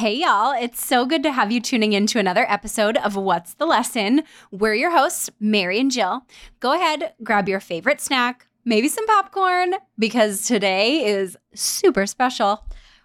Hey, y'all. It's so good to have you tuning in to another episode of What's the Lesson? We're your hosts, Mary and Jill. Go ahead, grab your favorite snack, maybe some popcorn, because today is super special.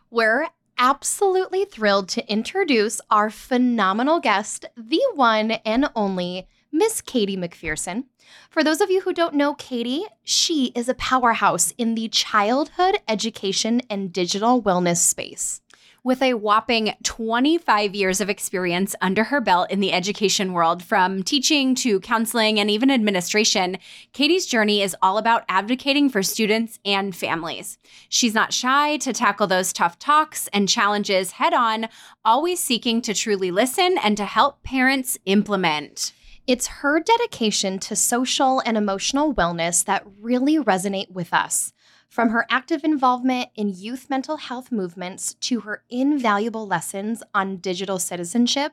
We're absolutely thrilled to introduce our phenomenal guest, the one and only Miss Katey McPherson. For those of you who don't know Katey, she is a powerhouse in the childhood education and digital wellness space. With a whopping 25 years of experience under her belt in the education world, from teaching to counseling and even administration, Katey's journey is all about advocating for students and families. She's not shy to tackle those tough talks and challenges head on, always seeking to truly listen and to help parents implement. It's her dedication to social and emotional wellness that really resonate with us. From her active involvement in youth mental health movements to her invaluable lessons on digital citizenship,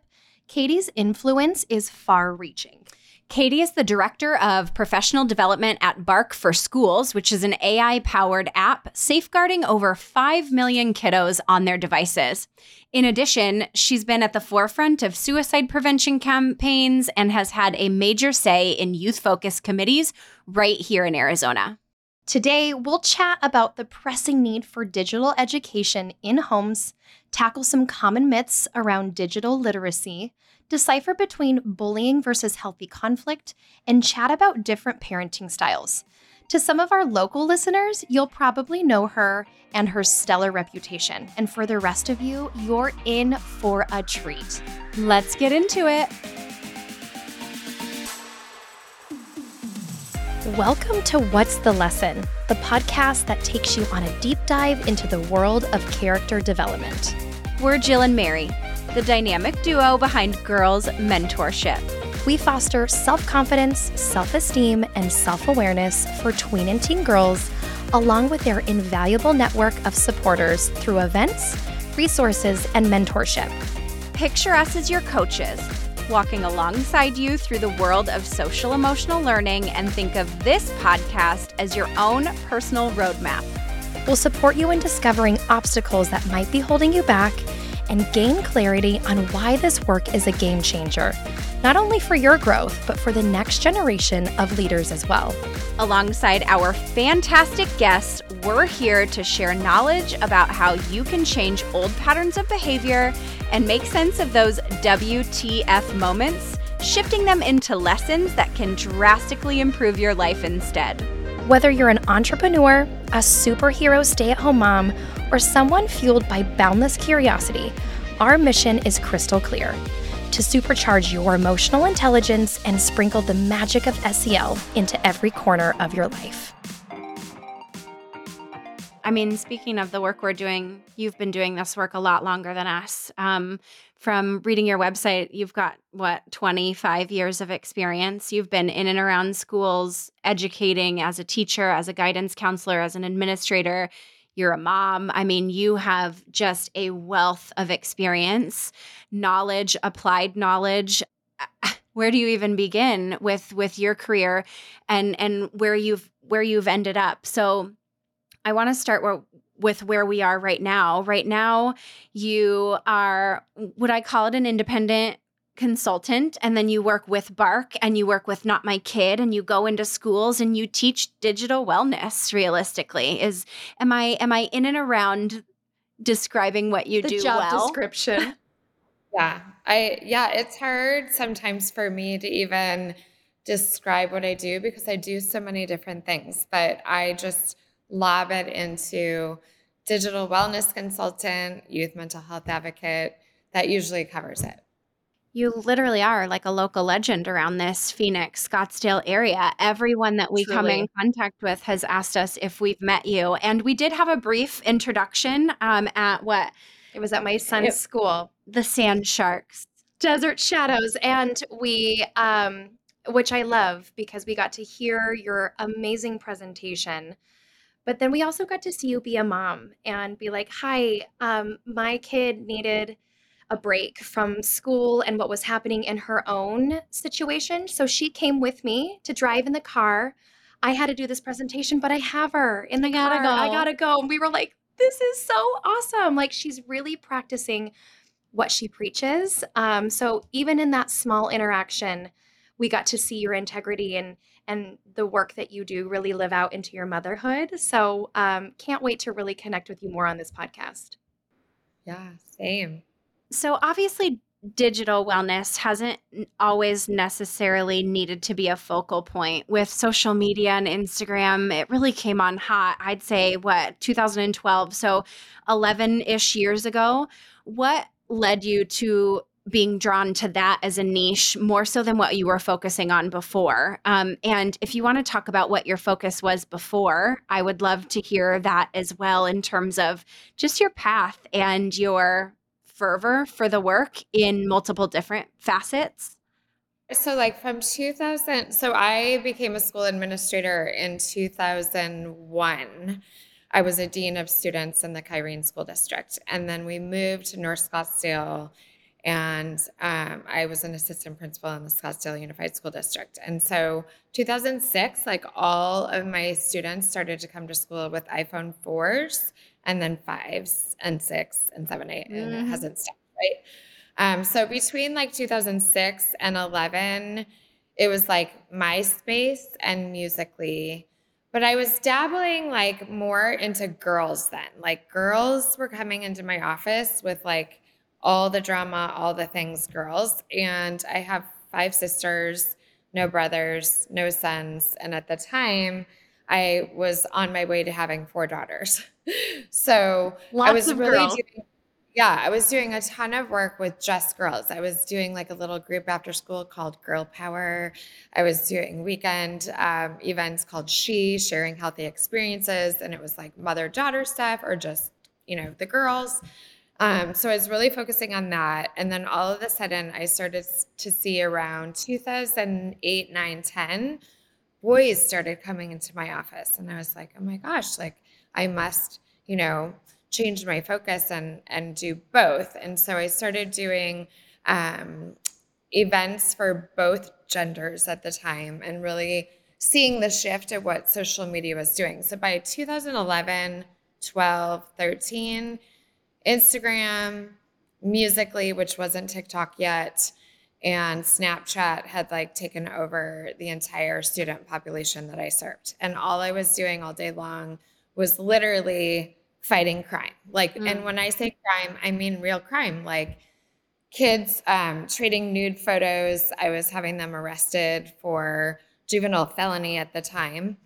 Katey's influence is far reaching. Katey is the director of professional development at Bark for Schools, which is an AI powered app safeguarding over 5 million kiddos on their devices. In addition, she's been at the forefront of suicide prevention campaigns and has had a major say in youth focused committees right here in Arizona. Today, we'll chat about the pressing need for digital education in homes, tackle some common myths around digital literacy, decipher between bullying versus healthy conflict, and chat about different parenting styles. To some of our local listeners, you'll probably know her and her stellar reputation. And for the rest of you, you're in for a treat. Let's get into it. Welcome to What's the Lesson, the podcast that takes you on a deep dive into the world of character development. We're Jill and Mary, the dynamic duo behind Girls Mentorship. We foster self confidence, self esteem, and self awareness for tween and teen girls, along with their invaluable network of supporters through events, resources, and mentorship. Picture us as your coaches walking alongside you through the world of social emotional learning and think of this podcast as your own personal roadmap. We'll support you in discovering obstacles that might be holding you back and gain clarity on why this work is a game changer, not only for your growth, but for the next generation of leaders as well. Alongside our fantastic guests, we're here to share knowledge about how you can change old patterns of behavior and make sense of those WTF moments, shifting them into lessons that can drastically improve your life instead. Whether you're an entrepreneur, a superhero stay at home mom, or someone fueled by boundless curiosity, our mission is crystal clear to supercharge your emotional intelligence and sprinkle the magic of SEL into every corner of your life. I mean, speaking of the work we're doing, you've been doing this work a lot longer than us. Um, from reading your website, you've got what, 25 years of experience. You've been in and around schools, educating as a teacher, as a guidance counselor, as an administrator. You're a mom. I mean, you have just a wealth of experience, knowledge, applied knowledge. Where do you even begin with with your career and and where you've where you've ended up? So I want to start where, with where we are right now. Right now, you are, would I call it an independent consultant? And then you work with Bark and you work with Not My Kid and you go into schools and you teach digital wellness realistically. Is, am I, am I in and around describing what you the do job well? description. Yeah. I yeah, it's hard sometimes for me to even describe what I do because I do so many different things, but I just lob it into digital wellness consultant, youth mental health advocate. That usually covers it. You literally are like a local legend around this Phoenix, Scottsdale area. Everyone that we come in contact with has asked us if we've met you. And we did have a brief introduction um, at what? It was at my son's school, The Sand Sharks. Desert Shadows, and we, um, which I love because we got to hear your amazing presentation. But then we also got to see you be a mom and be like, "Hi, um, my kid needed a break from school and what was happening in her own situation, so she came with me to drive in the car. I had to do this presentation, but I have her in the gotta car. I gotta go." And we were like, "This is so awesome!" Like she's really practicing what she preaches. Um, so even in that small interaction, we got to see your integrity and and the work that you do really live out into your motherhood. So um, can't wait to really connect with you more on this podcast. Yeah, same. So obviously digital wellness hasn't always necessarily needed to be a focal point with social media and Instagram. It really came on hot, I'd say, what, 2012. So 11 ish years ago. What led you to being drawn to that as a niche more so than what you were focusing on before. Um, and if you want to talk about what your focus was before, I would love to hear that as well in terms of just your path and your fervor for the work in multiple different facets? So, like from 2000, so I became a school administrator in 2001. I was a dean of students in the Kyrene School District. And then we moved to North Scottsdale, and um, I was an assistant principal in the Scottsdale Unified School District. And so, 2006, like all of my students started to come to school with iPhone 4s and then fives and six and seven, eight, and mm-hmm. it hasn't stopped, right? Um, so between like 2006 and 11, it was like MySpace and Musical.ly. But I was dabbling like more into girls then. Like girls were coming into my office with like all the drama, all the things girls. And I have five sisters, no brothers, no sons. And at the time, I was on my way to having four daughters. so Lots I was really girls. doing, yeah, I was doing a ton of work with just girls. I was doing like a little group after school called Girl Power. I was doing weekend um, events called She, sharing healthy experiences. And it was like mother daughter stuff or just, you know, the girls. Um, so I was really focusing on that. And then all of a sudden, I started to see around 2008, 9, 10 boys started coming into my office and i was like oh my gosh like i must you know change my focus and and do both and so i started doing um, events for both genders at the time and really seeing the shift of what social media was doing so by 2011 12 13 instagram Musical.ly which wasn't tiktok yet and Snapchat had like taken over the entire student population that I served. And all I was doing all day long was literally fighting crime. Like, mm. and when I say crime, I mean real crime. Like kids um, trading nude photos. I was having them arrested for juvenile felony at the time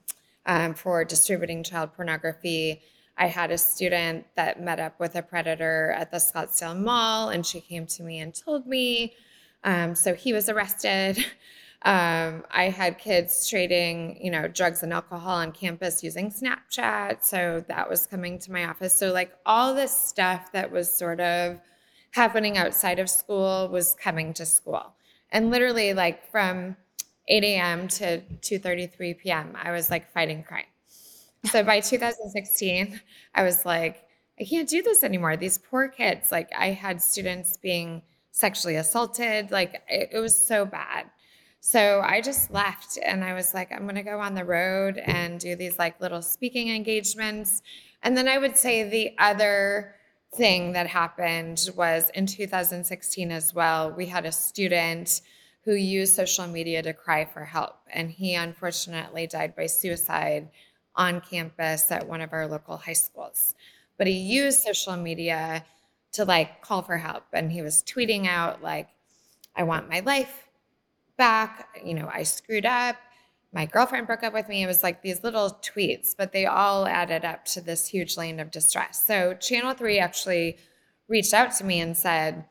um, for distributing child pornography. I had a student that met up with a predator at the Scottsdale Mall, and she came to me and told me um, so he was arrested. Um, I had kids trading, you know, drugs and alcohol on campus using Snapchat. So that was coming to my office. So like all this stuff that was sort of happening outside of school was coming to school. And literally like from 8 a.m. to 2:33 p.m., I was like fighting crime. So by 2016, I was like, I can't do this anymore. These poor kids. Like I had students being sexually assaulted. Like it, it was so bad. So I just left and I was like, I'm going to go on the road and do these like little speaking engagements. And then I would say the other thing that happened was in 2016 as well, we had a student who used social media to cry for help. And he unfortunately died by suicide on campus at one of our local high schools. But he used social media to like call for help. And he was tweeting out, like, I want my life back. You know, I screwed up. My girlfriend broke up with me. It was like these little tweets, but they all added up to this huge lane of distress. So Channel 3 actually reached out to me and said,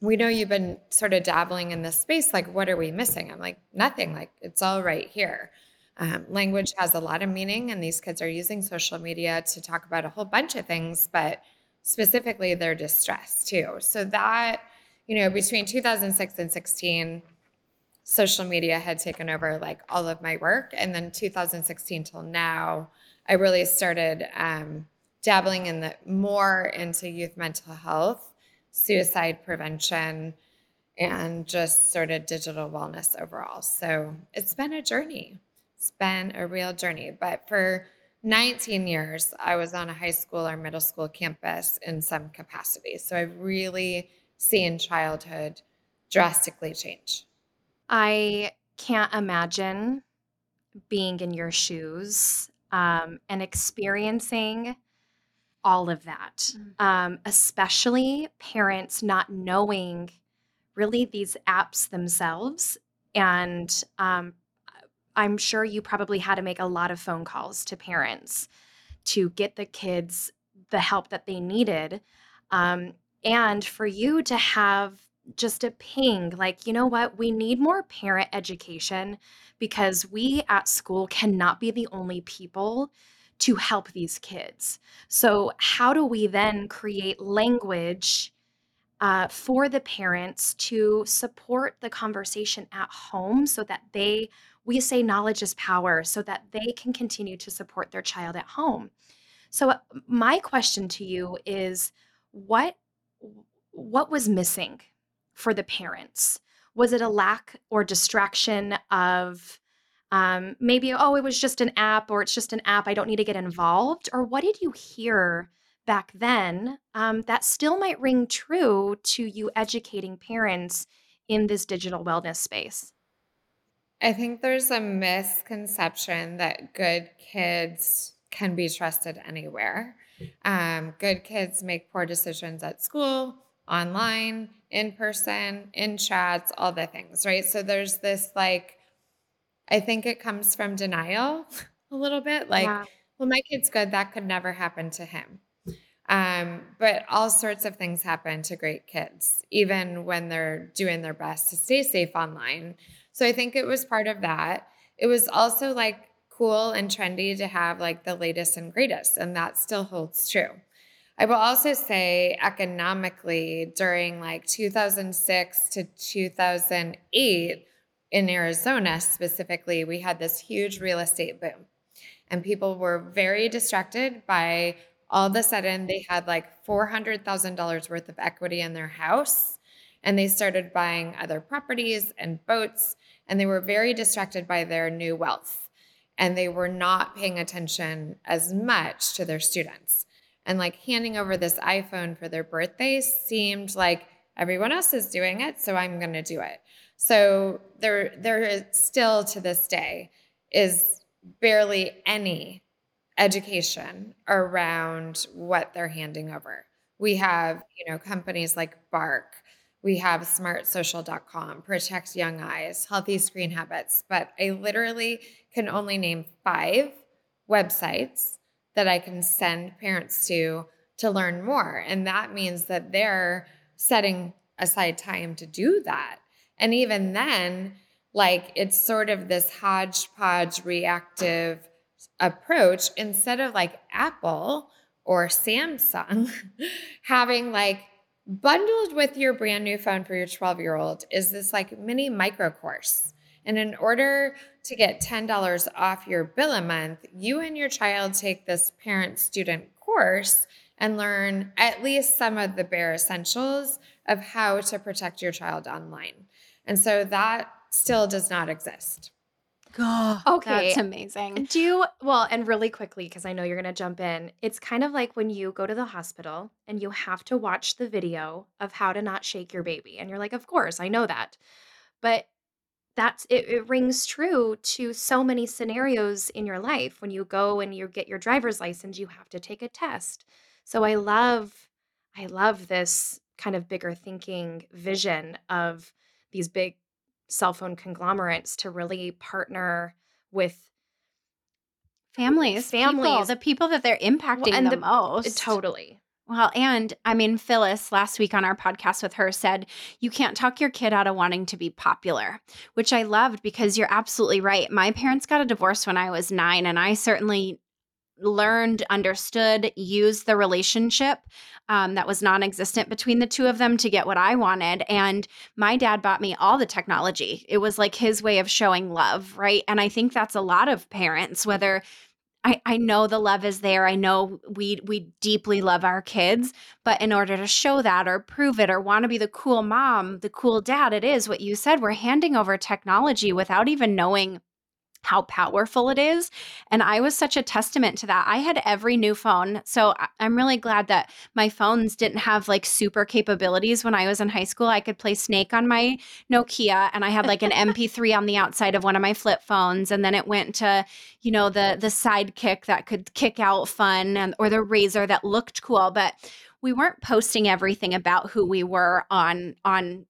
we know you've been sort of dabbling in this space. Like, what are we missing? I'm like, nothing. Like, it's all right here. Um, language has a lot of meaning, and these kids are using social media to talk about a whole bunch of things, but specifically their distress too. So that, you know, between 2006 and 16, social media had taken over like all of my work. And then 2016 till now, I really started um, dabbling in the more into youth mental health, suicide prevention, and just sort of digital wellness overall. So it's been a journey. It's been a real journey. But for 19 years, I was on a high school or middle school campus in some capacity. So I've really see in childhood drastically change. I can't imagine being in your shoes um, and experiencing all of that, Mm. um, especially parents not knowing really these apps themselves. And um, I'm sure you probably had to make a lot of phone calls to parents to get the kids the help that they needed. Um, and for you to have just a ping like, you know what, we need more parent education because we at school cannot be the only people to help these kids. So, how do we then create language uh, for the parents to support the conversation at home so that they, we say knowledge is power, so that they can continue to support their child at home? So, uh, my question to you is what what was missing for the parents? Was it a lack or distraction of um, maybe, oh, it was just an app or it's just an app. I don't need to get involved. Or what did you hear back then um, that still might ring true to you educating parents in this digital wellness space? I think there's a misconception that good kids can be trusted anywhere. Um, good kids make poor decisions at school, online, in person, in chats, all the things, right? So there's this like, I think it comes from denial a little bit like, Yeah. well, my kid's good. That could never happen to him. Um, but all sorts of things happen to great kids, even when they're doing their best to stay safe online. So I think it was part of that. It was also like cool and trendy to have like the latest and greatest, and that still holds true. I will also say economically during like 2006 to 2008 in Arizona specifically, we had this huge real estate boom. And people were very distracted by all of a sudden they had like $400,000 worth of equity in their house and they started buying other properties and boats and they were very distracted by their new wealth and they were not paying attention as much to their students and like handing over this iphone for their birthday seemed like everyone else is doing it so i'm going to do it. So there there is still to this day is barely any education around what they're handing over. We have you know companies like bark. We have smartsocial.com, Protect Young Eyes, Healthy Screen Habits, but I literally can only name five websites that I can send parents to to learn more. And that means that they're setting aside time to do that. And even then, like it's sort of this hodgepodge reactive approach instead of like Apple or Samsung having like bundled with your brand new phone for your 12 year old is this like mini micro course. And in order to get $10 off your bill a month, you and your child take this parent student course and learn at least some of the bare essentials of how to protect your child online. And so that still does not exist. God, Okay. that's amazing. Do you, well, and really quickly, because I know you're going to jump in, it's kind of like when you go to the hospital and you have to watch the video of how to not shake your baby. And you're like, of course, I know that. But that's it, it rings true to so many scenarios in your life. When you go and you get your driver's license, you have to take a test. So I love, I love this kind of bigger thinking vision of these big cell phone conglomerates to really partner with Families, people, Families. the people that they're impacting and the, the- uh, most. totally. Well, and I mean, Phyllis last week on our podcast with her said, you can't talk your kid out of wanting to be popular, which I loved because you're absolutely right. My parents got a divorce when I was nine, and I certainly learned, understood, used the relationship um, that was non existent between the two of them to get what I wanted. And my dad bought me all the technology. It was like his way of showing love, right? And I think that's a lot of parents, whether I, I know the love is there. I know we we deeply love our kids, but in order to show that or prove it or want to be the cool mom, the cool dad, it is what you said. We're handing over technology without even knowing how powerful it is. And I was such a testament to that. I had every new phone. So I'm really glad that my phones didn't have like super capabilities when I was in high school. I could play Snake on my Nokia and I had like an MP3 on the outside of one of my flip phones. And then it went to, you know, the the sidekick that could kick out fun and or the razor that looked cool. But we weren't posting everything about who we were on on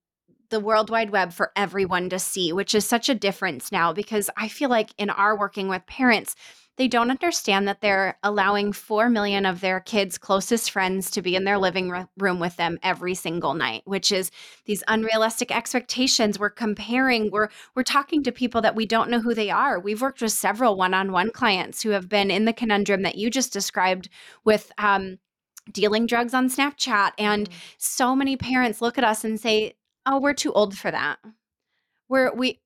the World Wide Web for everyone to see, which is such a difference now because I feel like in our working with parents, they don't understand that they're allowing 4 million of their kids' closest friends to be in their living room with them every single night, which is these unrealistic expectations. We're comparing, we're we're talking to people that we don't know who they are. We've worked with several one-on-one clients who have been in the conundrum that you just described with um, dealing drugs on Snapchat. And mm-hmm. so many parents look at us and say, Oh, we're too old for that. We're we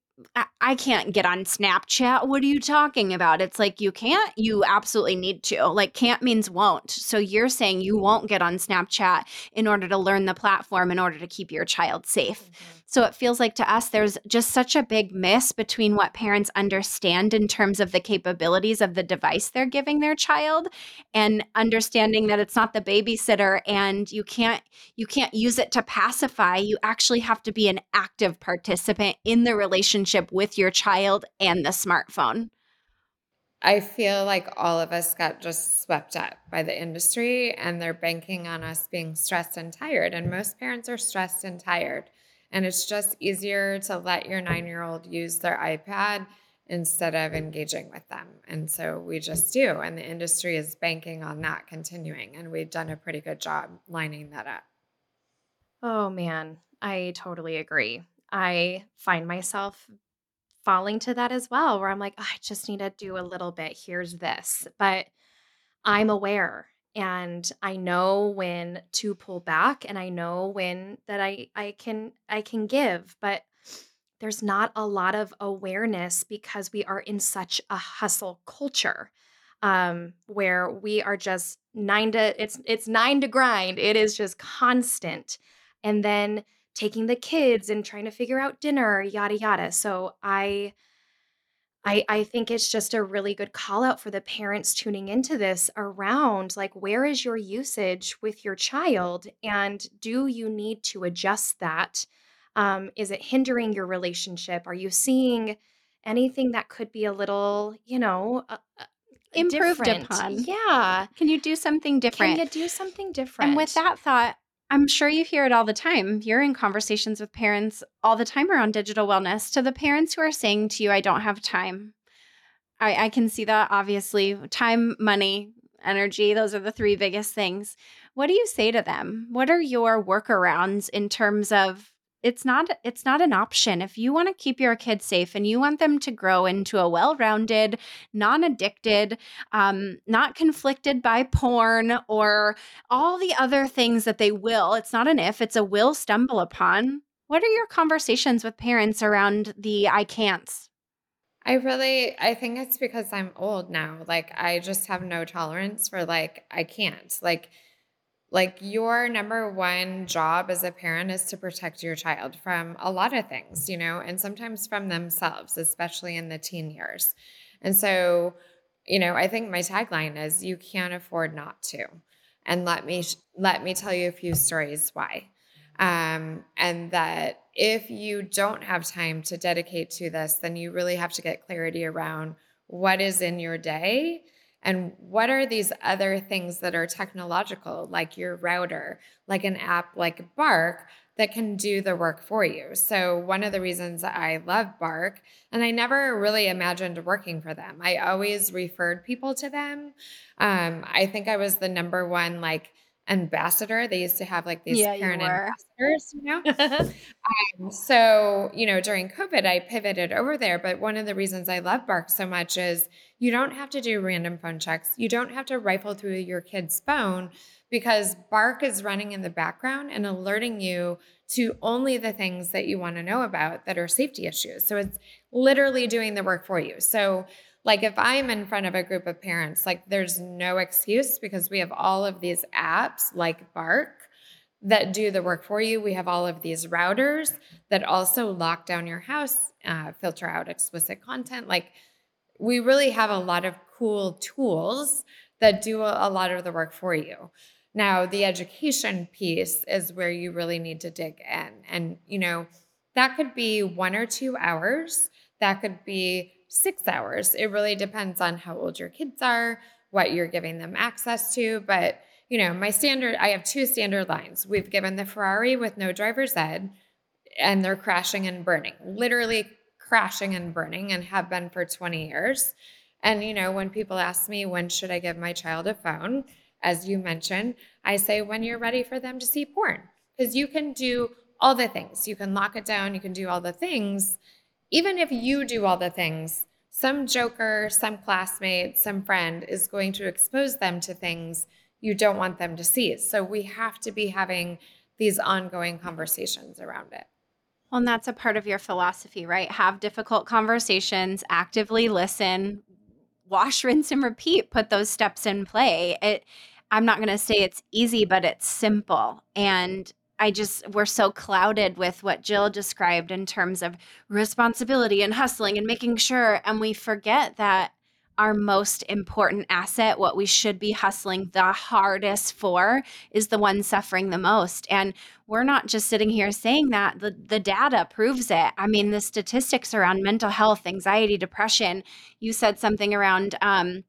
I, can't get on Snapchat. What are you talking about? It's like you can't, you absolutely need to. Like can't means won't. So you're saying you won't get on Snapchat in order to learn the platform in order to keep your child safe. Mm-hmm. So it feels like to us, there's just such a big miss between what parents understand in terms of the capabilities of the device they're giving their child and understanding that it's not the babysitter and you can't you can't use it to pacify. You actually have to be an active participant in the relationship with your child and the smartphone. I feel like all of us got just swept up by the industry and they're banking on us being stressed and tired. And most parents are stressed and tired. And it's just easier to let your nine year old use their iPad instead of engaging with them. And so we just do. And the industry is banking on that continuing. And we've done a pretty good job lining that up. Oh, man. I totally agree. I find myself falling to that as well, where I'm like, oh, I just need to do a little bit. Here's this. But I'm aware and I know when to pull back and I know when that I I can I can give but there's not a lot of awareness because we are in such a hustle culture um where we are just 9 to it's it's 9 to grind it is just constant and then taking the kids and trying to figure out dinner yada yada. So I I, I think it's just a really good call out for the parents tuning into this around like where is your usage with your child? And do you need to adjust that? Um, is it hindering your relationship? Are you seeing anything that could be a little you know uh, uh improved different? upon. Yeah. Can you do something different can you do something different and with that thought I'm sure you hear it all the time. You're in conversations with parents all the time around digital wellness. To the parents who are saying to you, I don't have time, I, I can see that obviously. Time, money, energy, those are the three biggest things. What do you say to them? What are your workarounds in terms of it's not it's not an option if you want to keep your kids safe and you want them to grow into a well-rounded non-addicted um, not conflicted by porn or all the other things that they will it's not an if it's a will stumble upon what are your conversations with parents around the i can'ts I really I think it's because I'm old now. Like I just have no tolerance for like I can't. Like like your number one job as a parent is to protect your child from a lot of things, you know, and sometimes from themselves, especially in the teen years. And so, you know, I think my tagline is you can't afford not to. And let me let me tell you a few stories why. Um, and that if you don't have time to dedicate to this, then you really have to get clarity around what is in your day and what are these other things that are technological, like your router, like an app like Bark, that can do the work for you. So, one of the reasons I love Bark, and I never really imagined working for them, I always referred people to them. Um, I think I was the number one, like, ambassador. They used to have like these yeah, parent ambassadors, you know? um, so, you know, during COVID, I pivoted over there. But one of the reasons I love Bark so much is you don't have to do random phone checks. You don't have to rifle through your kid's phone because Bark is running in the background and alerting you to only the things that you want to know about that are safety issues. So it's literally doing the work for you. So like if I'm in front of a group of parents, like there's no excuse because we have all of these apps like Bark that do the work for you. We have all of these routers that also lock down your house, uh, filter out explicit content. Like we really have a lot of cool tools that do a lot of the work for you. Now, the education piece is where you really need to dig in. And, you know, that could be one or two hours, that could be six hours. It really depends on how old your kids are, what you're giving them access to. But, you know, my standard, I have two standard lines. We've given the Ferrari with no driver's ed, and they're crashing and burning, literally crashing and burning, and have been for 20 years. And, you know, when people ask me, when should I give my child a phone? As you mentioned, I say, when you're ready for them to see porn, because you can do all the things. You can lock it down, you can do all the things. Even if you do all the things, some joker, some classmate, some friend is going to expose them to things you don't want them to see. So we have to be having these ongoing conversations around it. Well, and that's a part of your philosophy, right? Have difficult conversations, actively listen, wash, rinse, and repeat, put those steps in play. It I'm not going to say it's easy, but it's simple. And I just, we're so clouded with what Jill described in terms of responsibility and hustling and making sure. And we forget that our most important asset, what we should be hustling the hardest for, is the one suffering the most. And we're not just sitting here saying that, the, the data proves it. I mean, the statistics around mental health, anxiety, depression, you said something around, um,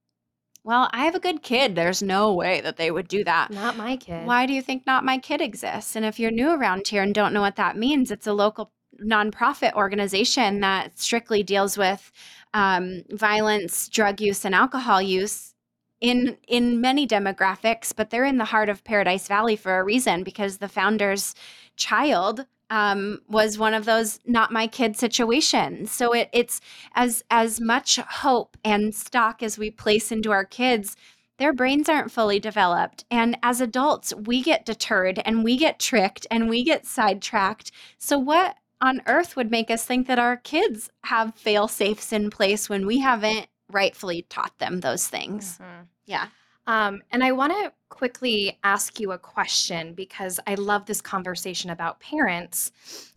well, I have a good kid. There's no way that they would do that. Not my kid. Why do you think Not My Kid exists? And if you're new around here and don't know what that means, it's a local nonprofit organization that strictly deals with um, violence, drug use, and alcohol use in in many demographics. But they're in the heart of Paradise Valley for a reason because the founder's child um, was one of those not my kid situations. So it, it's as as much hope and stock as we place into our kids. Their brains aren't fully developed. And as adults, we get deterred and we get tricked and we get sidetracked. So, what on earth would make us think that our kids have fail safes in place when we haven't rightfully taught them those things? Mm-hmm. Yeah. Um, and I want to quickly ask you a question because I love this conversation about parents.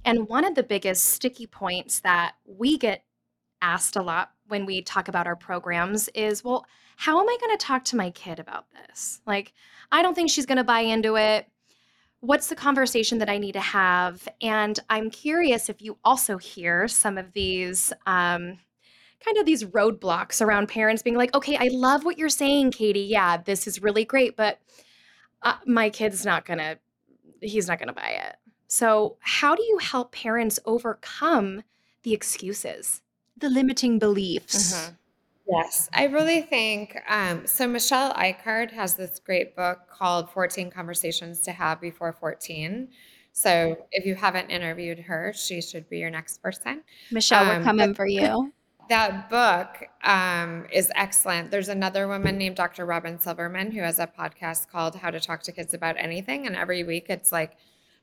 And one of the biggest sticky points that we get asked a lot when we talk about our programs is well, how am I going to talk to my kid about this? Like, I don't think she's going to buy into it. What's the conversation that I need to have? And I'm curious if you also hear some of these um, kind of these roadblocks around parents being like, okay, I love what you're saying, Katey. Yeah, this is really great, but uh, my kid's not gonna, he's not gonna buy it. So, how do you help parents overcome the excuses, the limiting beliefs? Mm-hmm. Yes, I really think um, so. Michelle Icard has this great book called 14 Conversations to Have Before 14. So, if you haven't interviewed her, she should be your next person. Michelle, um, we're coming for you that book um, is excellent. There's another woman named Dr. Robyn Silverman who has a podcast called How to Talk to Kids About Anything. And every week it's like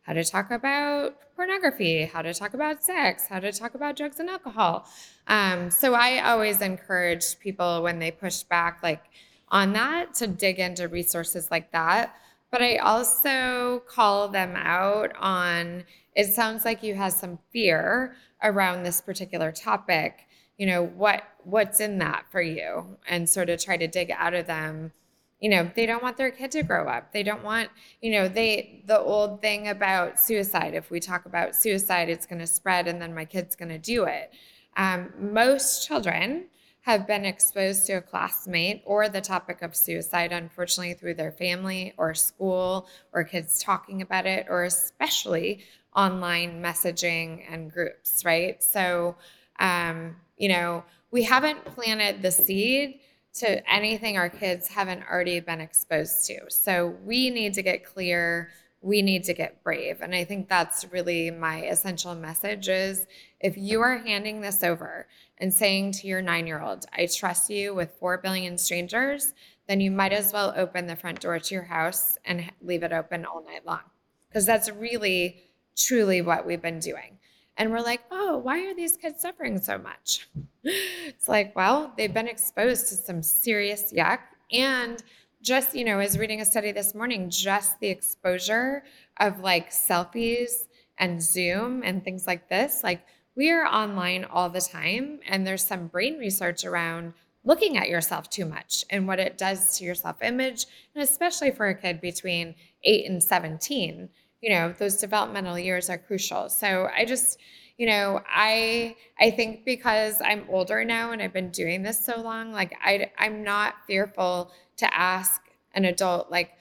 how to talk about pornography, how to talk about sex, how to talk about drugs and alcohol. Um, so I always encourage people when they push back, like on that, to dig into resources like that. But I also call them out on it sounds like you have some fear around this particular topic you know what what's in that for you? And sort of try to dig out of them. You know they don't want their kid to grow up. They don't want you know they the old thing about suicide if we talk about suicide it's going to spread and then my kid's going to do it. Um, most children have been exposed to a classmate or the topic of suicide unfortunately through their family or school or kids talking about it or especially online messaging and groups right? So um, you know, we haven't planted the seed to anything our kids haven't already been exposed to. So we need to get clear, we need to get brave. And I think that's really my essential message is if you are handing this over and saying to your 9-year-old, "I trust you with 4 billion strangers," then you might as well open the front door to your house and leave it open all night long. Because that's really truly what we've been doing. And we're like, oh, why are these kids suffering so much? It's like, well, they've been exposed to some serious yuck. And just, you know, I was reading a study this morning, just the exposure of like selfies and Zoom and things like this, like we are online all the time. And there's some brain research around looking at yourself too much and what it does to your self image. And especially for a kid between eight and 17, you know, those developmental years are crucial. So I just, you know, I I think because I'm older now and I've been doing this so long, like I I'm not fearful to ask an adult like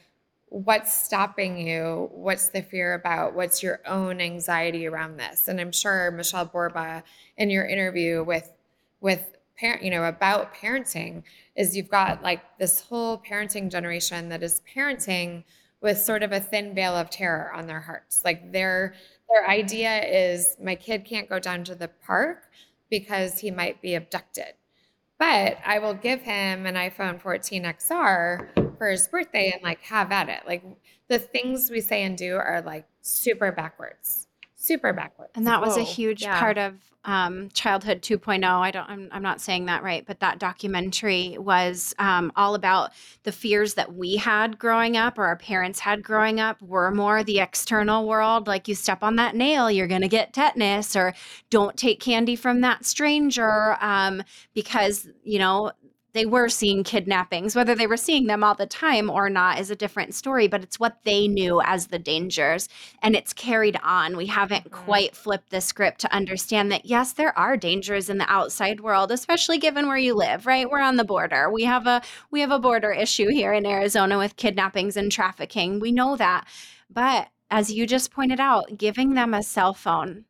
what's stopping you? What's the fear about? What's your own anxiety around this? And i'm sure michele borba in your interview with with parent you know about parenting is you've got like this whole parenting generation that is parenting with sort of a thin veil of terror on their hearts like their their idea is my kid can't go down to the park because he might be abducted but I will give him an iPhone 14 XR for his birthday and like have at it. Like the things we say and do are like super backwards super backwards. And that was Whoa. a huge yeah. part of um, Childhood 2.0. I don't, I'm, I'm, not saying that right, but that documentary was um, all about the fears that we had growing up or our parents had growing up were more the external world. Like you step on that nail, you're going to get tetanus, or don't take candy from that stranger um, because, you know, they were seeing kidnappings. Whether they were seeing them all the time or not is a different story, but it's what they knew as the dangers. And it's carried on. We haven't mm-hmm. quite flipped the script to understand that, yes, there are dangers in the outside world, especially given where you live, right? We're on the border. We have a we have a border issue here in Arizona with kidnappings and trafficking. We know that. But as you just pointed out, giving them a cell phone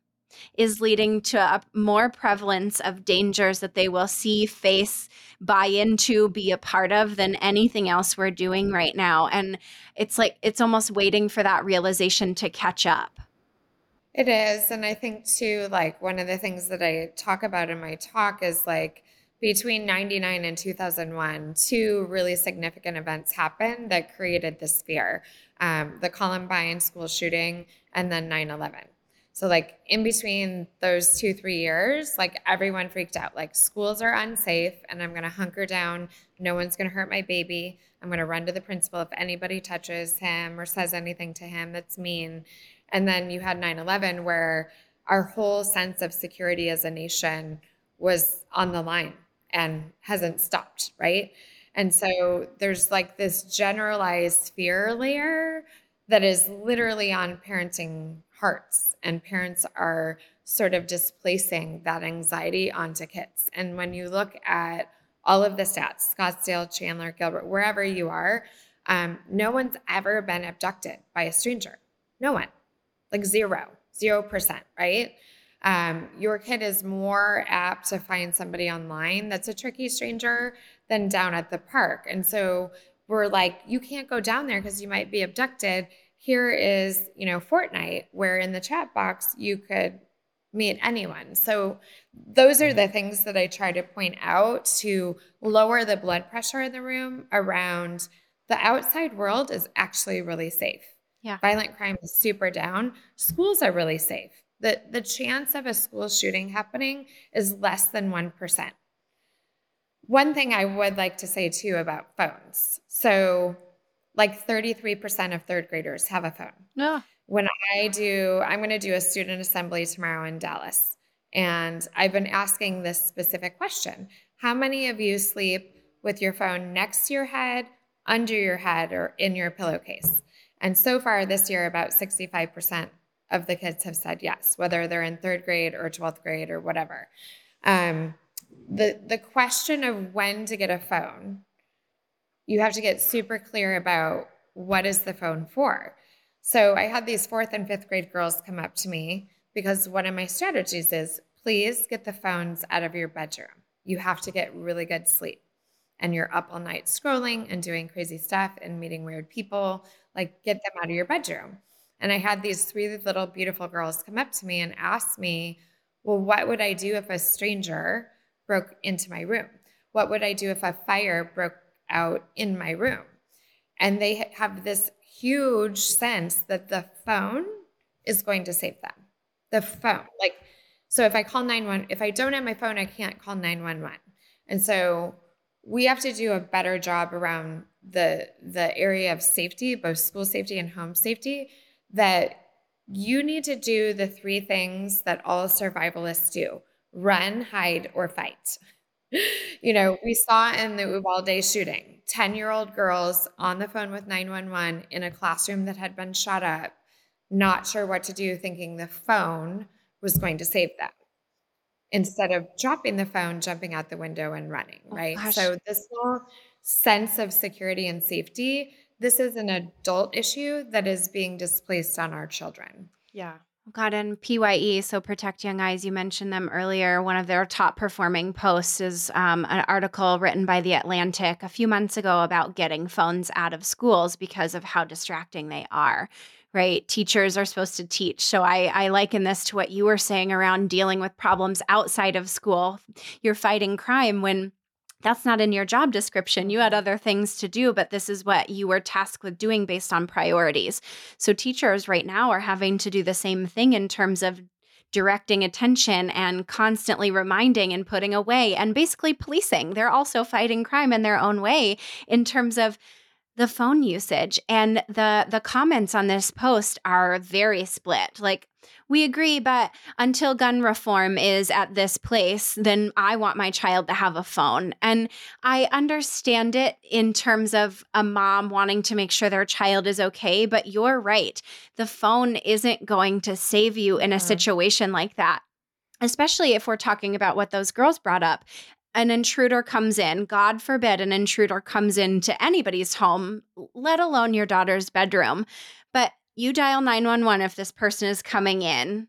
is leading to a more prevalence of dangers that they will see, face, buy into, be a part of than anything else we're doing right now. And it's like it's almost waiting for that realization to catch up. It is. And I think, too, like one of the things that I talk about in my talk is like, between 99 and 2001, two really significant events happened that created this fear um, the Columbine school shooting and then 9 11. So like in between those two, three years, like everyone freaked out. Like schools are unsafe and I'm gonna hunker down. No one's gonna hurt my baby. I'm gonna run to the principal if anybody touches him or says anything to him that's mean. And then you had 9-11 where our whole sense of security as a nation was on the line and hasn't stopped, right? And so there's like this generalized fear layer that is literally on parenting hearts and parents are sort of displacing that anxiety onto kids. And when you look at all of the stats, Scottsdale, Chandler, Gilbert, wherever you are, um, no one's ever been abducted by a stranger. No one, like zero, zero percent, right? Um, your kid is more apt to find somebody online that's a tricky stranger than down at the park. And so we're like, you can't go down there because you might be abducted here is, you know, Fortnite, where in the chat box you could meet anyone. So those are the mm-hmm. things that I try to point out to lower the blood pressure in the room around the outside world is actually really safe. Yeah. Violent crime is super down. Schools are really safe. The the chance of a school shooting happening is less than 1%. One thing I would like to say too about phones. So like 33% of third graders have a phone. No. When I do, I'm going to do a student assembly tomorrow in Dallas. And I've been asking this specific question How many of you sleep with your phone next to your head, under your head, or in your pillowcase? And so far this year, about 65% of the kids have said yes, whether they're in third grade or 12th grade or whatever. Um, the, the question of when to get a phone you have to get super clear about what is the phone for. So I had these fourth and fifth grade girls come up to me because one of my strategies is please get the phones out of your bedroom. You have to get really good sleep. And you're up all night scrolling and doing crazy stuff and meeting weird people. Like, get them out of your bedroom. And I had these three little beautiful girls come up to me and ask me, Well, what would I do if a stranger broke into my room? What would I do if a fire broke out in my room. And they have this huge sense that the phone is going to save them. The phone. Like, so if I call 911, if I don't have my phone, I can't call 911. And so we have to do a better job around the the area of safety, both school safety and home safety, that you need to do the three things that all survivalists do run, hide, or fight. You know, we saw in the Uvalde shooting 10 year old girls on the phone with 911 in a classroom that had been shot up, not sure what to do, thinking the phone was going to save them instead of dropping the phone, jumping out the window and running, oh, right? So, this whole sense of security and safety, this is an adult issue that is being displaced on our children. Yeah. God, and PYE, so Protect Young Eyes, you mentioned them earlier. One of their top performing posts is um, an article written by The Atlantic a few months ago about getting phones out of schools because of how distracting they are. Right. Teachers are supposed to teach. So I, I liken this to what you were saying around dealing with problems outside of school. You're fighting crime when that's not in your job description. You had mm-hmm. other things to do, but this is what you were tasked with doing based on priorities. So teachers right now are having to do the same thing in terms of directing attention and constantly reminding and putting away and basically policing. They're also fighting crime in their own way in terms of the phone usage and the the comments on this post are very split. Like we agree, but until gun reform is at this place, then I want my child to have a phone. And I understand it in terms of a mom wanting to make sure their child is okay, but you're right. The phone isn't going to save you in a mm-hmm. situation like that especially if we're talking about what those girls brought up. An intruder comes in, God forbid, an intruder comes into anybody's home, let alone your daughter's bedroom. But you dial 911 if this person is coming in.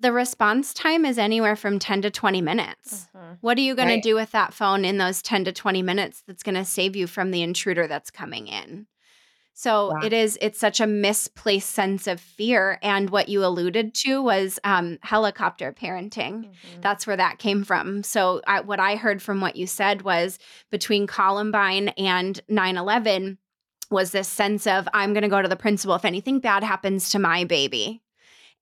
The response time is anywhere from 10 to 20 minutes. Mm-hmm. What are you going right. to do with that phone in those 10 to 20 minutes that's going to save you from the intruder that's coming in? So it is, it's such a misplaced sense of fear. And what you alluded to was um, helicopter parenting. Mm-hmm. That's where that came from. So I, what I heard from what you said was between Columbine and 9 11, was this sense of I'm going to go to the principal if anything bad happens to my baby.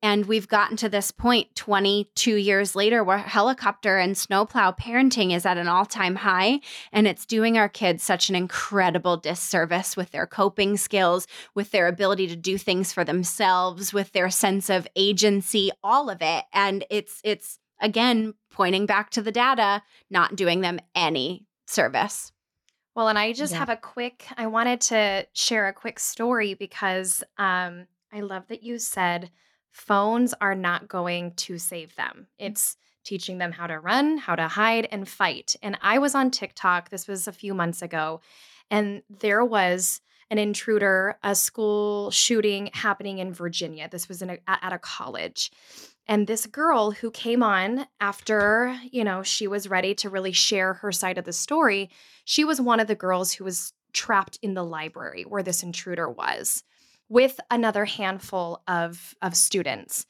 And we've gotten to this point 22 years later where helicopter and snowplow parenting is at an all time high. And it's doing our kids such an incredible disservice with their coping skills, with their ability to do things for themselves, with their sense of agency, all of it. And it's, it's again, pointing back to the data, not doing them any service. Well, and I just yeah. have a quick, I wanted to share a quick story because um, I love that you said phones are not going to save them. It's teaching them how to run, how to hide, and fight. And I was on TikTok, this was a few months ago, and there was an intruder, a school shooting happening in Virginia. This was a, at a college. And this girl who came on after, you know, she was ready to really share her side of the story, she was one of the girls who was trapped in the library where this intruder was with another handful of, of students.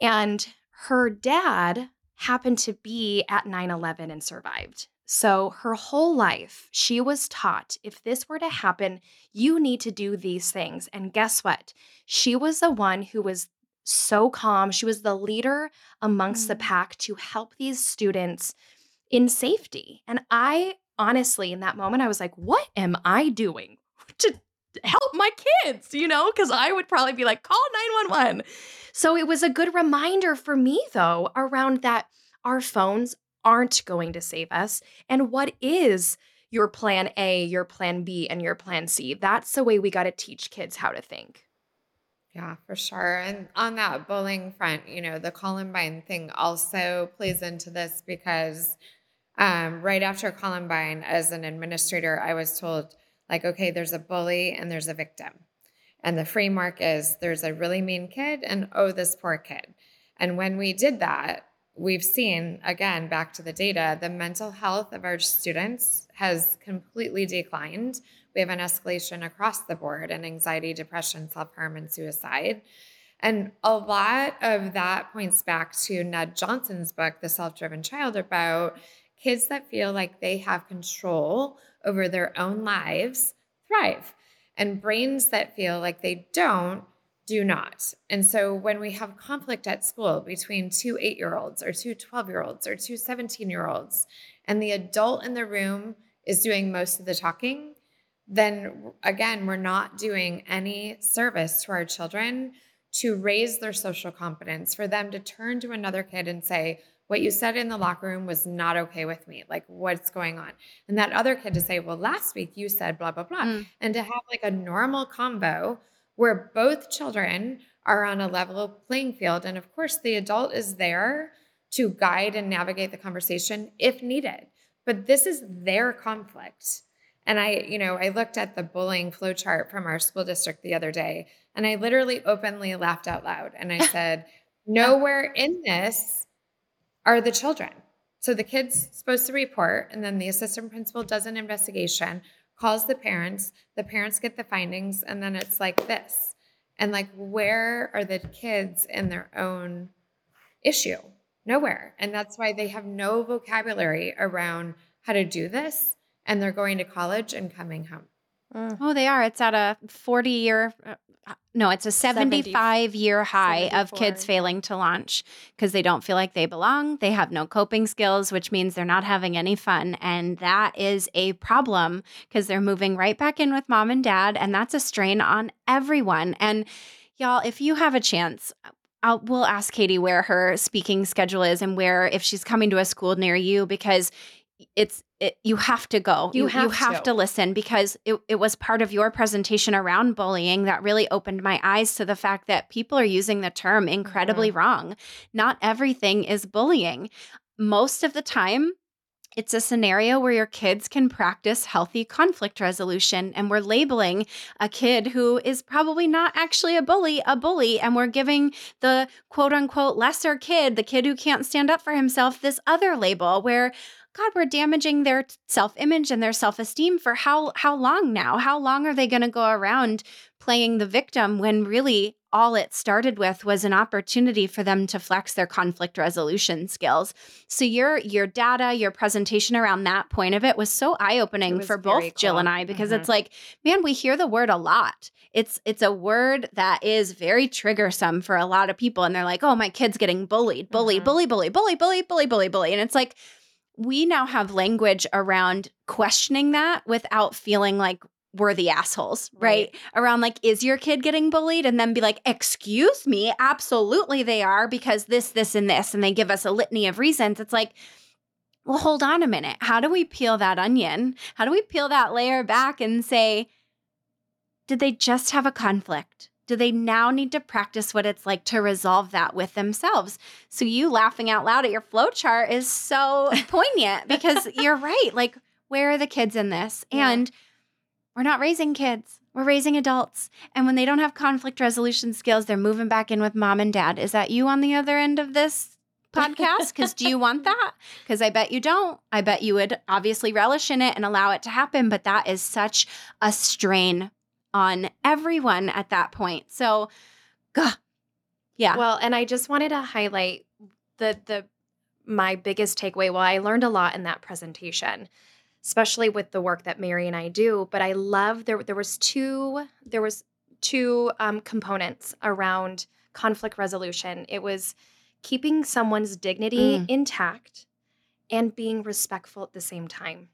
And her dad happened to be at 9 11 and survived. So, her whole life, she was taught if this were to happen, you need to do these things. And guess what? She was the one who was so calm. She was the leader amongst mm. the pack to help these students in safety. And I honestly, in that moment, I was like, what am I doing to help my kids? You know, because I would probably be like, call 911. So it was a good reminder for me, though, around that our phones aren't going to save us. And what is your plan A, your plan B, and your plan C? That's the way we got to teach kids how to think. Yeah, for sure. And on that bullying front, you know, the Columbine thing also plays into this because um, right after Columbine, as an administrator, I was told, like, okay, there's a bully and there's a victim. And the framework is there's a really mean kid and oh, this poor kid. And when we did that, we've seen, again, back to the data, the mental health of our students has completely declined we have an escalation across the board in anxiety, depression, self harm, and suicide. And a lot of that points back to Ned Johnson's book, The Self Driven Child, about kids that feel like they have control over their own lives thrive, and brains that feel like they don't do not. And so when we have conflict at school between two eight year olds or two 12 year olds or two 17 year olds, and the adult in the room is doing most of the talking, then again, we're not doing any service to our children to raise their social competence, for them to turn to another kid and say, what you said in the locker room was not okay with me. Like, what's going on? And that other kid to say, well, last week you said blah, blah, blah. Mm. And to have like a normal combo where both children are on a level playing field. And of course, the adult is there to guide and navigate the conversation if needed. But this is their conflict. And I, you know, I looked at the bullying flow chart from our school district the other day and I literally openly laughed out loud. And I said, nowhere in this are the children. So the kid's supposed to report, and then the assistant principal does an investigation, calls the parents, the parents get the findings, and then it's like this. And like, where are the kids in their own issue? Nowhere. And that's why they have no vocabulary around how to do this. And they're going to college and coming home. Mm. Oh, they are. It's at a 40 year, uh, uh, no, it's a 75 70, year high 74. of kids failing to launch because they don't feel like they belong. They have no coping skills, which means they're not having any fun. And that is a problem because they're moving right back in with mom and dad. And that's a strain on everyone. And y'all, if you have a chance, I'll, we'll ask Katey where her speaking schedule is and where if she's coming to a school near you because it's it, you have to go. You, you have, you have to. to. listen because it, it was part of your presentation around bullying that really opened my eyes to the fact that people are using the term incredibly mm-hmm. wrong. Not everything is bullying. Most of the time, it's a scenario where your kids can practice healthy conflict resolution, and we're labeling a kid who is probably not actually a bully a bully, and we're giving the quote unquote lesser kid, the kid who can't stand up for himself, this other label where God, we're damaging their self-image and their self-esteem for how how long now? How long are they going to go around playing the victim when really all it started with was an opportunity for them to flex their conflict resolution skills. So your your data, your presentation around that point of it was so eye-opening was for both cool. Jill and I because mm-hmm. it's like, man, we hear the word a lot. It's it's a word that is very triggersome for a lot of people and they're like, "Oh, my kid's getting bullied. Bully, mm-hmm. bully, bully, bully, bully, bully, bully, bully." And it's like we now have language around questioning that without feeling like we're the assholes, right? right? Around like, is your kid getting bullied? And then be like, excuse me, absolutely they are because this, this, and this. And they give us a litany of reasons. It's like, well, hold on a minute. How do we peel that onion? How do we peel that layer back and say, did they just have a conflict? Do they now need to practice what it's like to resolve that with themselves? So you laughing out loud at your flowchart is so poignant because you're right. Like, where are the kids in this? Yeah. And we're not raising kids. We're raising adults. And when they don't have conflict resolution skills, they're moving back in with mom and dad. Is that you on the other end of this podcast? Because do you want that? Because I bet you don't. I bet you would obviously relish in it and allow it to happen. But that is such a strain on everyone at that point. So, gah, yeah. Well, and I just wanted to highlight the the my biggest takeaway. Well, I learned a lot in that presentation, especially with the work that Mary and I do. But I love there there was two there was two um, components around conflict resolution. It was keeping someone's dignity mm. intact and being respectful at the same time.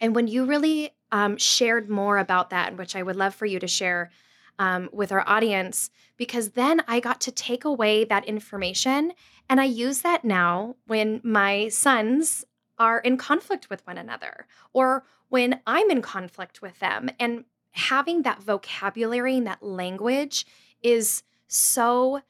And when you really um, shared more about that, which I would love for you to share um, with our audience, because then I got to take away that information and I use that now when my sons are in conflict with one another or when I'm in conflict with them. And having that vocabulary and that language is so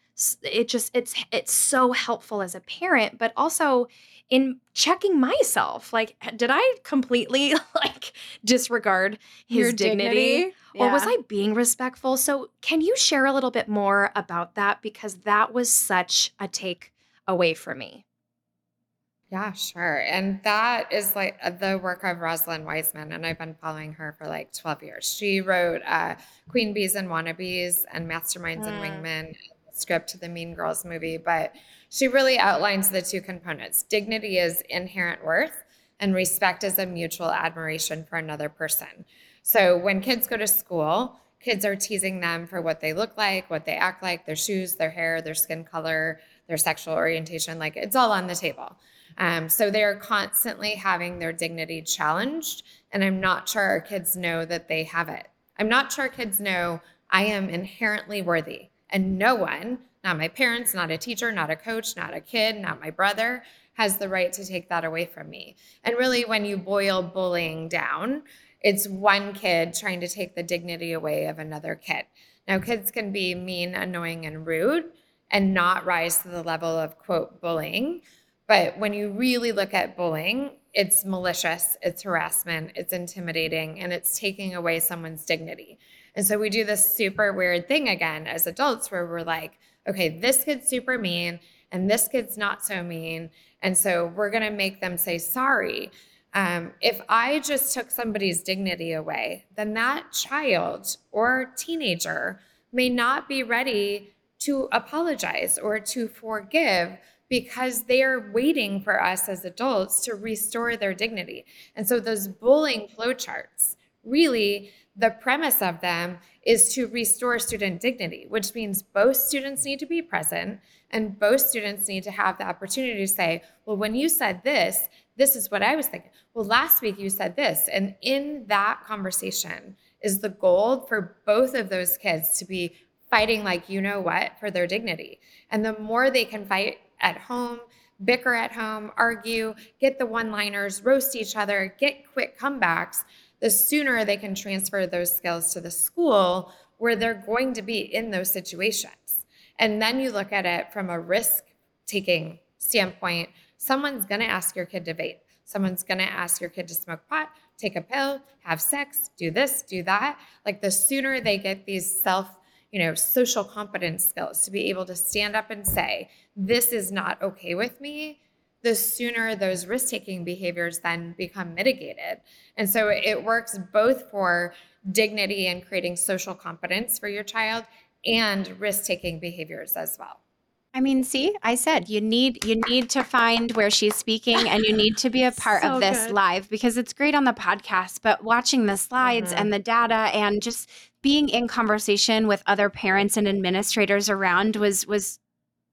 it just it's it's so helpful as a parent but also in checking myself like did i completely like disregard his Your dignity, dignity? Yeah. or was i being respectful so can you share a little bit more about that because that was such a take away for me yeah, sure. And that is like uh, the work of Rosalind Wiseman, and I've been following her for like 12 years. She wrote uh, Queen Bees and Wannabes and Masterminds mm. and Wingmen script to the Mean Girls movie, but she really outlines the two components. Dignity is inherent worth, and respect is a mutual admiration for another person. So when kids go to school, kids are teasing them for what they look like, what they act like, their shoes, their hair, their skin color, their sexual orientation. Like it's all on the table. Um, so they're constantly having their dignity challenged. And I'm not sure our kids know that they have it. I'm not sure kids know I am inherently worthy. And no one, not my parents, not a teacher, not a coach, not a kid, not my brother, has the right to take that away from me. And really, when you boil bullying down, it's one kid trying to take the dignity away of another kid. Now, kids can be mean, annoying, and rude and not rise to the level of quote bullying. But when you really look at bullying, it's malicious, it's harassment, it's intimidating, and it's taking away someone's dignity. And so we do this super weird thing again as adults where we're like, okay, this kid's super mean and this kid's not so mean. And so we're going to make them say sorry. Um, if I just took somebody's dignity away, then that child or teenager may not be ready to apologize or to forgive because they are waiting for us as adults to restore their dignity. And so those bullying flowcharts, really, the premise of them is to restore student dignity, which means both students need to be present and both students need to have the opportunity to say, well, when you said this, this is what I was thinking. Well, last week you said this. And in that conversation is the goal for both of those kids to be fighting like you know what for their dignity. And the more they can fight at home, bicker at home, argue, get the one liners, roast each other, get quick comebacks, the sooner they can transfer those skills to the school where they're going to be in those situations. And then you look at it from a risk taking standpoint. Someone's going to ask your kid to vape. Someone's going to ask your kid to smoke pot, take a pill, have sex, do this, do that. Like the sooner they get these self you know, social competence skills to be able to stand up and say, this is not okay with me, the sooner those risk taking behaviors then become mitigated. And so it works both for dignity and creating social competence for your child and risk taking behaviors as well. I mean, see, I said you need you need to find where she's speaking and you need to be a part so of this good. live because it's great on the podcast, but watching the slides mm-hmm. and the data and just being in conversation with other parents and administrators around was was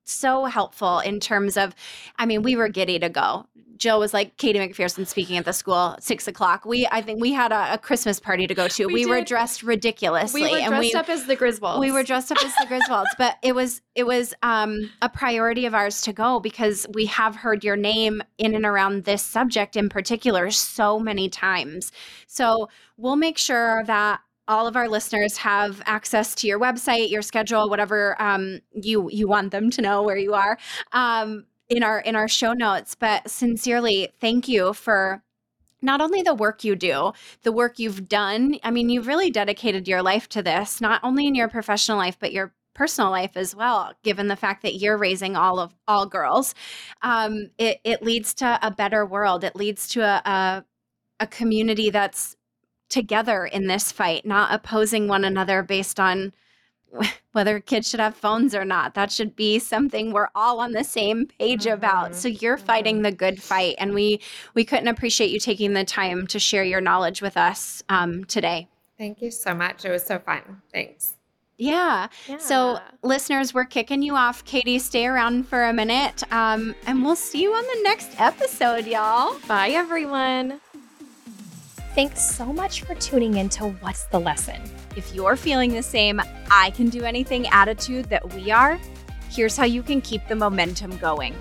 so helpful in terms of i mean we were giddy to go. Jill was like Katey McPherson speaking at the school six o'clock. We i think we had a, a christmas party to go to. We, we were dressed ridiculously we were dressed we, up as the griswolds. we were dressed up as the griswolds but it was it was um, a priority of ours to go because we have heard your name in and around this subject in particular so many times. So we'll make sure that all of our listeners have access to your website, your schedule, whatever um, you you want them to know where you are um, in our in our show notes. But sincerely, thank you for not only the work you do, the work you've done. I mean, you've really dedicated your life to this, not only in your professional life, but your personal life as well given the fact that you're raising all of all girls um, it, it leads to a better world it leads to a, a, a community that's together in this fight, not opposing one another based on whether kids should have phones or not. That should be something we're all on the same page mm-hmm. about. So you're mm-hmm. fighting the good fight, and we we couldn't appreciate you taking the time to share your knowledge with us um, today. Thank you so much. It was so fun. Thanks. Yeah. yeah. So, listeners, we're kicking you off. Katey, stay around for a minute, um, and we'll see you on the next episode, y'all. Bye, everyone. Thanks so much for tuning in to What's the Lesson. If you're feeling the same I can do anything attitude that we are, here's how you can keep the momentum going.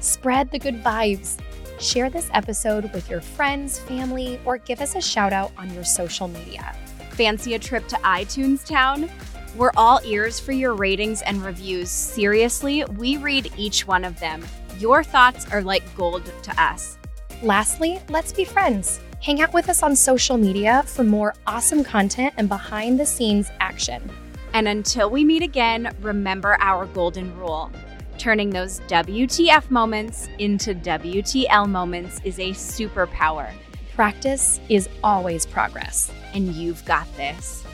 Spread the good vibes. Share this episode with your friends, family, or give us a shout out on your social media. Fancy a trip to iTunes Town? We're all ears for your ratings and reviews. Seriously, we read each one of them. Your thoughts are like gold to us. Lastly, let's be friends. Hang out with us on social media for more awesome content and behind the scenes action. And until we meet again, remember our golden rule. Turning those WTF moments into WTL moments is a superpower. Practice is always progress. And you've got this.